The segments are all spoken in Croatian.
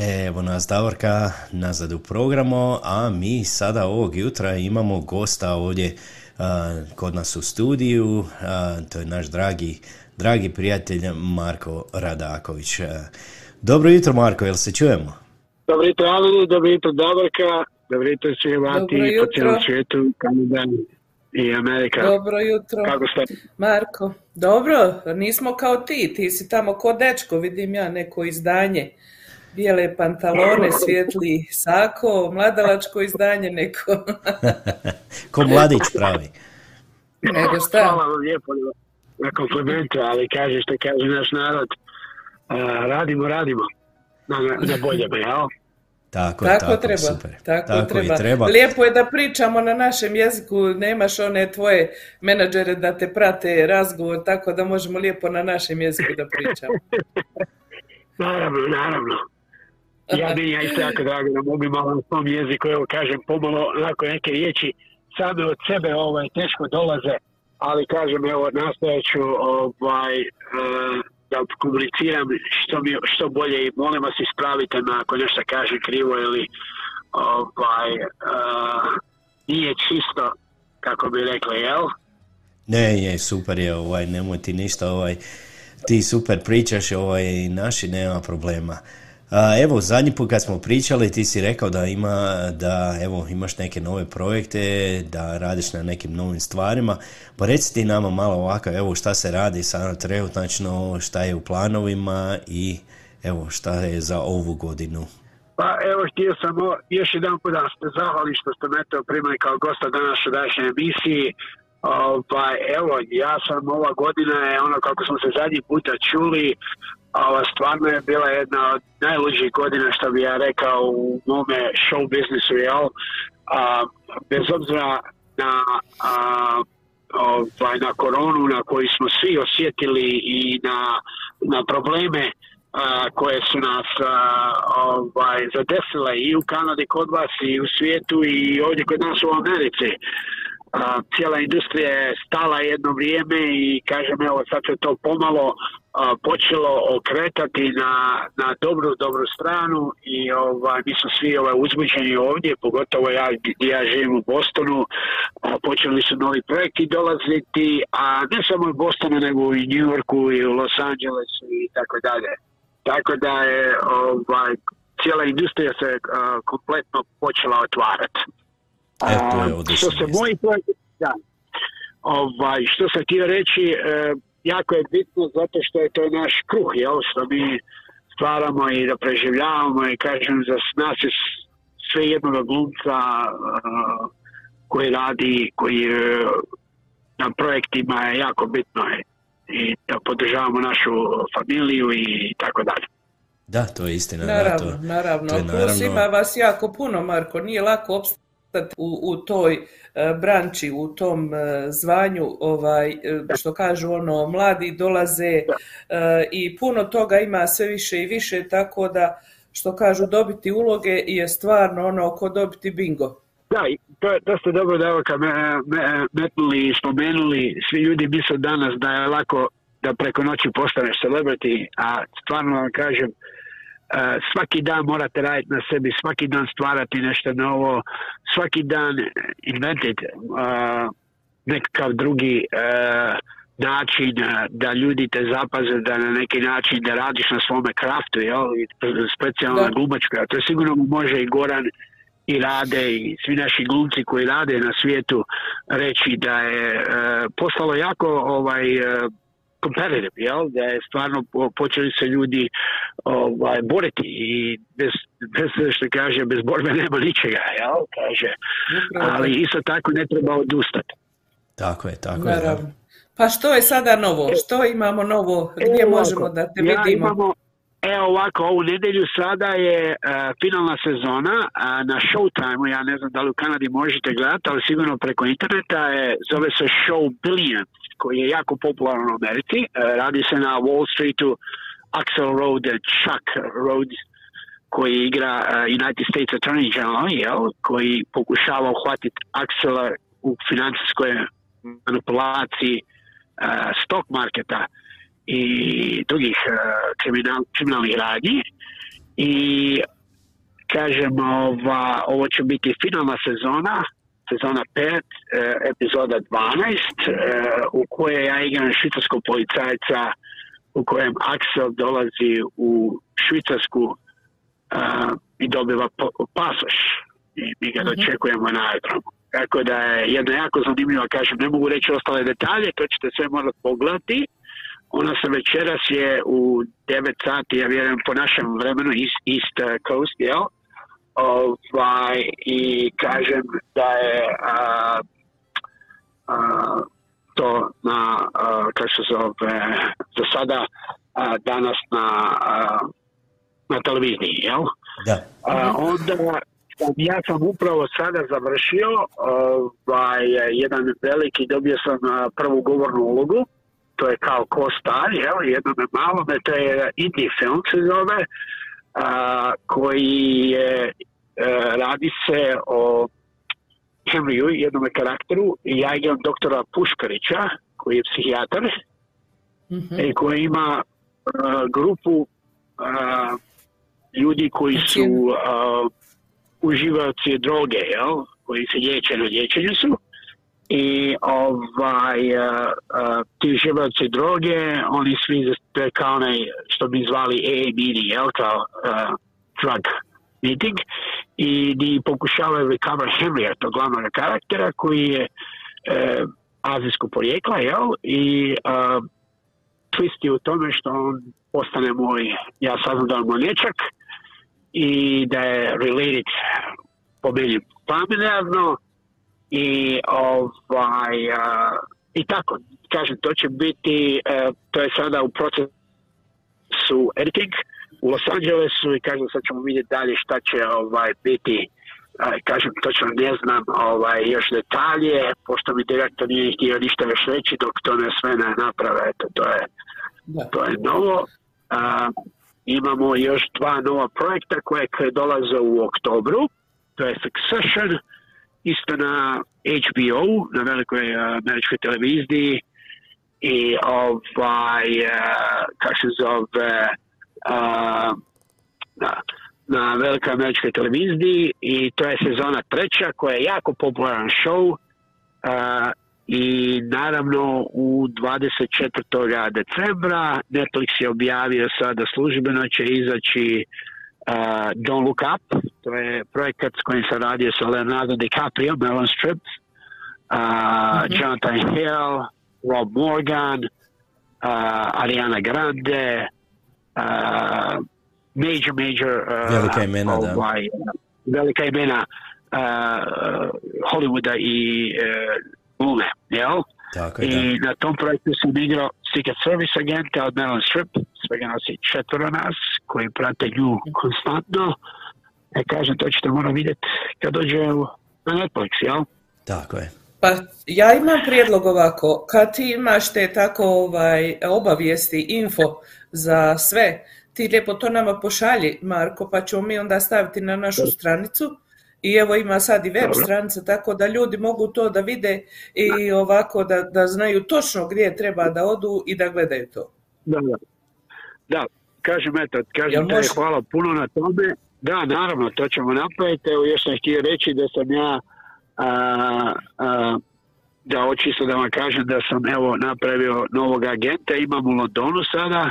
Evo nas Davorka nazad u programu, a mi sada ovog jutra imamo gosta ovdje kod nas u studiju, to je naš dragi, dragi prijatelj Marko Radaković. dobro jutro Marko, jel se čujemo? Dobro jutro Ali, dobro jutro Davorka, dobro jutro svi po cijelom svijetu, Kanada i Amerika. Dobro jutro. Kako ste? Marko, dobro, nismo kao ti, ti si tamo ko dečko, vidim ja neko izdanje bijele pantalone, svijetli sako, mladalačko izdanje neko. Ko mladić pravi. Nego šta? Hvala vam lijepo na komplimentu, ali kaže što kaže naš narod, radimo, radimo na, na boljeme, jel? Tako, tako, tako treba, super. Tako, tako treba. treba. Lijepo je da pričamo na našem jeziku, nemaš one tvoje menadžere da te prate razgovor, tako da možemo lijepo na našem jeziku da pričamo. naravno, naravno. Ja bi ja isto jako drago da mogu malo na svom jeziku, evo kažem, pomalo onako neke riječi same od sebe ovaj, teško dolaze, ali kažem, evo, nastojat ću ovaj, e, da komuniciram što, mi, što bolje i molim vas ispravite me ako nešto kažem krivo ili ovaj, uh, nije čisto, kako bi rekli, jel? Ne, je, super je, ovaj, nemoj ti ništa, ovaj, ti super pričaš, ovaj, naši nema problema. Evo, zadnji put kad smo pričali, ti si rekao da ima, da evo, imaš neke nove projekte, da radiš na nekim novim stvarima, pa reci ti nama malo ovako, evo šta se radi sada trenutačno, šta je u planovima i evo šta je za ovu godinu. Pa evo htio sam još jedan put da ste zahvali što ste me to primali kao gosta danas u današnjoj emisiji. Pa evo, ja sam ova godina je ono kako smo se zadnji puta čuli, ova stvarno je bila jedna od najluđih godina što bi ja rekao u mome show biznisu, jel? A, bez obzira na, a, ovaj, na koronu na koji smo svi osjetili i na, na probleme koje su nas ovaj, zadesile i u Kanadi kod vas i u svijetu i ovdje kod nas u Americi cijela industrija je stala jedno vrijeme i kažem evo sad se to pomalo počelo okretati na, na dobru, dobru stranu i ovaj, mi smo svi ovaj, uzbuđeni ovdje, pogotovo ja, ja živim u Bostonu, počeli su novi projekti dolaziti, a ne samo u Bostonu nego i u New Yorku i u Los Angelesu i tako dalje. Tako da je ovaj, cijela industrija se kompletno počela otvarati. E, što se moji da, ovaj, što sam htio reći, e, jako je bitno zato što je to naš kruh, jel, što mi stvaramo i da preživljavamo i kažem za nas je sve jednoga glumca uh, koji radi, koji uh, na projektima je jako bitno je i da podržavamo našu familiju i tako dalje. Da, to je istina. Naravno, to, naravno. To je naravno... ima vas jako puno, Marko. Nije lako opstati u, u toj e, branči, u tom e, zvanju, ovaj, e, što kažu ono, mladi dolaze i puno toga ima sve više i više, tako da, što kažu, dobiti uloge je stvarno ono oko dobiti bingo. Da, to, to ste dobro da kad me, me, metnuli i spomenuli, svi ljudi misle danas da je lako da preko noći postaneš celebrity, a stvarno vam kažem, Uh, svaki dan morate raditi na sebi, svaki dan stvarati nešto novo, svaki dan inventiti uh, nekakav drugi uh, način da ljudi te zapaze, da na neki način da radiš na svome kraftu, jel? specijalno na glumačkoj, a to sigurno može i Goran i rade i svi naši glumci koji rade na svijetu reći da je postalo jako ovaj competitive, jel? Da je stvarno počeli se ljudi ovaj, boriti i bez, bez što kaže, bez borbe nema ničega, jel? Kaže. Ali isto tako ne treba odustati. Tako je, tako je. Pa što je sada novo? Što imamo novo? Gdje možemo da te ja vidimo? Imamo, Evo ovako, ovu nedjelju sada je uh, finalna sezona uh, na Showtime, ja ne znam da li u Kanadi možete gledati, ali sigurno preko interneta je, zove se Show Billions, koji je jako popularan u Americi. Uh, radi se na Wall Streetu, Axel Road, Chuck Road, koji igra United States Attorney General, koji pokušava uhvatiti Axela u financijskoj manipulaciji stock marketa i drugih kriminal, kriminalnih radnji i kažem ova, ovo će biti finalna sezona sezona 5, e, epizoda 12, e, u kojoj ja igram švicarskog policajca u kojem Axel dolazi u Švicarsku uh, i dobiva pasoš i mi ga mhm. dočekujemo na aerodromu. Tako da je jedna jako zanimljiva, kažem, ne mogu reći ostale detalje, to ćete sve morati pogledati. Ona se večeras je u 9 sati, ja vjerujem po našem vremenu, East, East Coast, jel? Ovaj, I kažem da je a, to na, kako se zove, za sada danas na, na televiziji, jel? Da. onda ja sam upravo sada završio ovaj, jedan veliki, dobio sam prvu govornu ulogu, to je kao ko-star, jel, jedno malo, to je indie film se zove, koji je, radi se o Henryu, jednom karakteru, i ja imam doktora Puškarića, koji je psihijatar, mm-hmm. i koji ima grupu uh, ljudi koji su uh, uživaoci droge, jel? koji se liječe na liječenju su i ovaj, ti uživaoci droge, oni svi kao onaj što bi zvali AA meeting, jel? kao drug meeting i di pokušavaju recover Henrya, to glavnog karaktera koji je e, azijskog porijekla, jel? I uh, twist je u tome što on postane moj, ja saznam da moj nječak i da je related po meni familijarno i ovaj i tako, kažem, to će biti, uh, to je sada u procesu editing u Los Angelesu i kažem, sad ćemo vidjeti dalje šta će ovaj biti. Kažem, točno ne znam ovaj, još detalje, pošto mi direktor nije htio ništa još reći dok to ne sve ne naprave, eto, to je, to je novo. imamo još dva nova projekta koje dolaze u oktobru, to je Succession, isto na HBO, na velikoj američkoj televiziji. I ovaj, kako se zove, da, na velikoj američkoj televiziji i to je sezona treća koja je jako popularan show i naravno u 24. decembra Netflix je objavio sada službeno će izaći uh, Don't Look Up to je projekat s kojim se radio sa Leonardo DiCaprio, Melon Strip uh, mm-hmm. Jonathan Hill Rob Morgan uh, Ariana Grande uh, major, major uh, velika imena, ovaj, da. velika imena uh, Hollywooda i uh, Lume, jel? Tako je, I da. na tom projektu sam igrao Secret Service agenta od Melon Strip, svega nosi četvora nas koji prate nju konstantno. E kažem, to ćete morati vidjeti kad dođe na Netflix, jel? Tako je. Pa ja imam prijedlog ovako, kad ti imaš te tako ovaj, obavijesti, info za sve, ti lijepo to nama pošalji, Marko, pa ćemo mi onda staviti na našu stranicu. I evo ima sad i web stranica, tako da ljudi mogu to da vide i ovako da, da znaju točno gdje treba da odu i da gledaju to. Da, da. Da, kažem, eto, kažem te, hvala puno na tome. Da, naravno, to ćemo napraviti. Evo, još sam htio reći da sam ja a, a, da očisto da vam kažem da sam evo napravio novog agenta, imam u Londonu sada,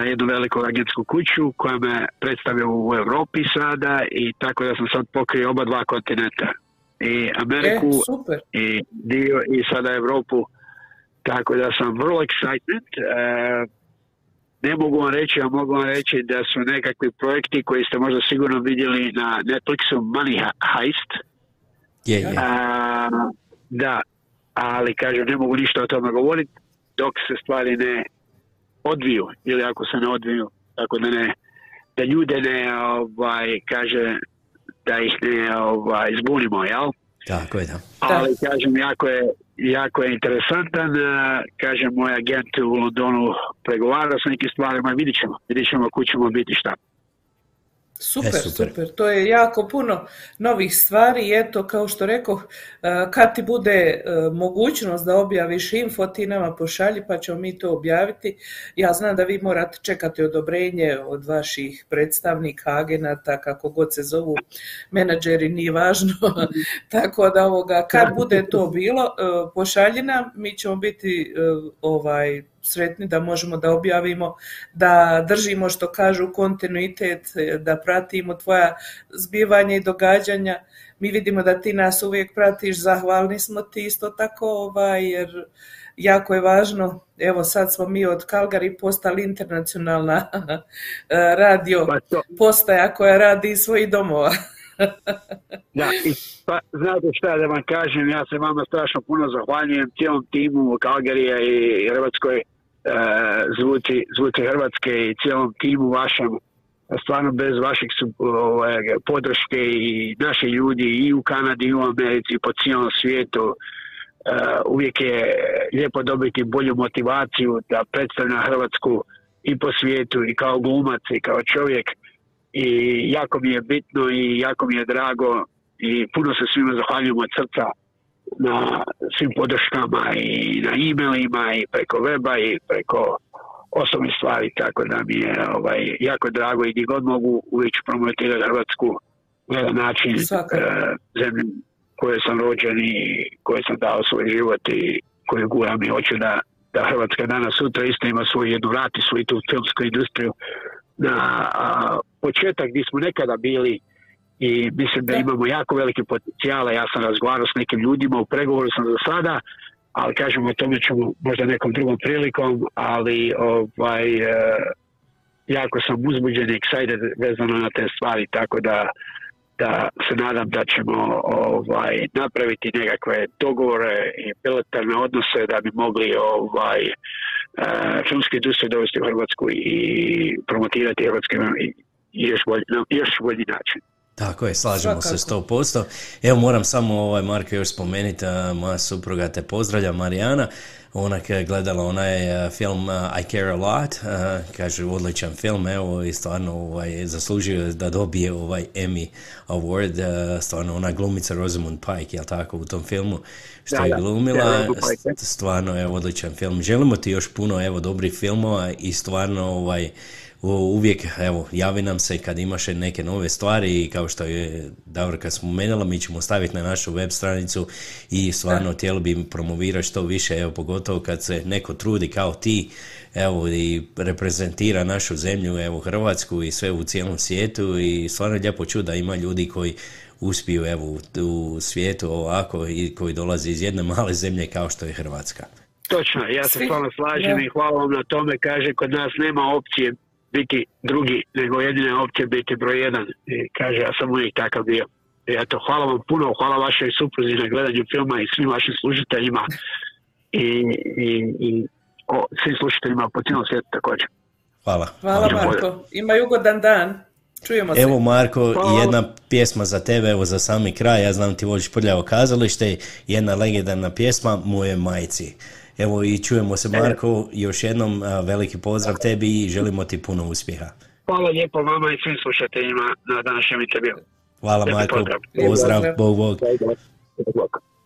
jednu veliku agentsku kuću koja me predstavlja u Europi sada i tako da sam sad pokrio oba dva kontinenta. I Ameriku e, i dio i sada Europu. Tako da sam vrlo excited. E, ne mogu vam reći, a mogu vam reći da su nekakvi projekti koji ste možda sigurno vidjeli na Netflixu Money Heist. Je, je. da, ali kažem, ne mogu ništa o tome govoriti dok se stvari ne odviju ili ako se ne odviju, tako da ne da ljude ne ovaj, kaže da ih ne ovaj, zbunimo, jel? Tako je, da. Ali kažem, jako je, jako je interesantan, kažem, moj agent u Londonu pregovara s nekim stvarima, vidit ćemo, vidit ćemo ćemo biti šta. Super, e, super, super, to je jako puno novih stvari i eto, kao što rekao, e, kad ti bude e, mogućnost da objaviš info, ti nama pošalji pa ćemo mi to objaviti. Ja znam da vi morate čekati odobrenje od vaših predstavnika, agenata, kako god se zovu, menadžeri, nije važno. Tako da ovoga, kad bude to bilo, pošalji nam, mi ćemo biti ovaj sretni da možemo da objavimo, da držimo što kažu kontinuitet, da pratimo tvoja zbivanja i događanja. Mi vidimo da ti nas uvijek pratiš, zahvalni smo ti isto tako, ovaj, jer jako je važno, evo sad smo mi od Kalgari postali internacionalna radio pa postaja koja radi iz svojih domova. da, i pa, znate šta da vam kažem, ja se vama strašno puno zahvaljujem cijelom timu Kalgarija i Hrvatskoj zvuci, zvuci Hrvatske i cijelom timu vašem stvarno bez vašeg ovaj, podrške i naši ljudi i u Kanadi i u Americi i po cijelom svijetu uh, uvijek je lijepo dobiti bolju motivaciju da predstavlja Hrvatsku i po svijetu i kao glumac i kao čovjek. I jako mi je bitno i jako mi je drago i puno se svima zahvaljujem od srca na svim podrškama i na e-mailima i preko weba i preko osobnih stvari, tako da mi je ovaj, jako drago i gdje god mogu uvijek promovirati Hrvatsku na jedan način uh, zemlju koje sam rođen i koje sam dao svoj život i koju guram i hoću da, da Hrvatska danas sutra isto ima svoju jednu vrati, svoju tu filmsku industriju na početak gdje smo nekada bili i mislim da imamo jako velike potencijale. Ja sam razgovarao s nekim ljudima, u pregovoru sam za sada, ali kažemo o tome ćemo možda nekom drugom prilikom, ali ovaj, e, jako sam uzbuđen i excited vezano na te stvari, tako da da se nadam da ćemo ovaj, napraviti nekakve dogovore i bilateralne odnose da bi mogli ovaj, uh, filmske industrije dovesti u Hrvatsku i promotirati Hrvatske i još bolji, još bolji način. Tako je, slažemo se sto posto. Evo moram samo ovaj Marko još spomenuti, moja supruga te pozdravlja, Marijana. Ona je gledala onaj film I Care A Lot, kaže odličan film, evo i stvarno ovaj, zaslužio da dobije ovaj Emmy Award, stvarno ona glumica Rosamund Pike, jel tako, u tom filmu što je glumila, stvarno je odličan film. Želimo ti još puno evo dobrih filmova i stvarno ovaj uvijek, evo, javi nam se kad imaš neke nove stvari i kao što je Davorka spomenula, mi ćemo staviti na našu web stranicu i stvarno htjeli bi promovirati što više, evo, pogotovo kad se neko trudi kao ti, evo, i reprezentira našu zemlju, evo, Hrvatsku i sve u cijelom svijetu i stvarno lijepo čuda da ima ljudi koji uspiju, evo, u svijetu ovako i koji dolazi iz jedne male zemlje kao što je Hrvatska. Točno, ja se stvarno slažem i hvala vam na tome, kaže, kod nas nema opcije biti drugi, nego jedine opcije biti broj jedan. I kaže, ja sam uvijek takav bio. I eto, hvala vam puno, hvala vašoj supruzi na gledanju filma i svim vašim služiteljima i, i, i o, svim slušateljima po cijelom svijetu također. Hvala. Hvala Marko. Ima ugodan dan. Čujemo evo Marko, jedna pjesma za tebe, evo za sami kraj, ja znam ti voliš prljavo kazalište, jedna legendarna pjesma Moje majci. Evo i čujemo se Marko, još jednom veliki pozdrav tebi i želimo ti puno uspjeha. Hvala lijepo vama i svim slušateljima na današnjem intervju. Hvala Marko, pozdrav, Bog, Bog.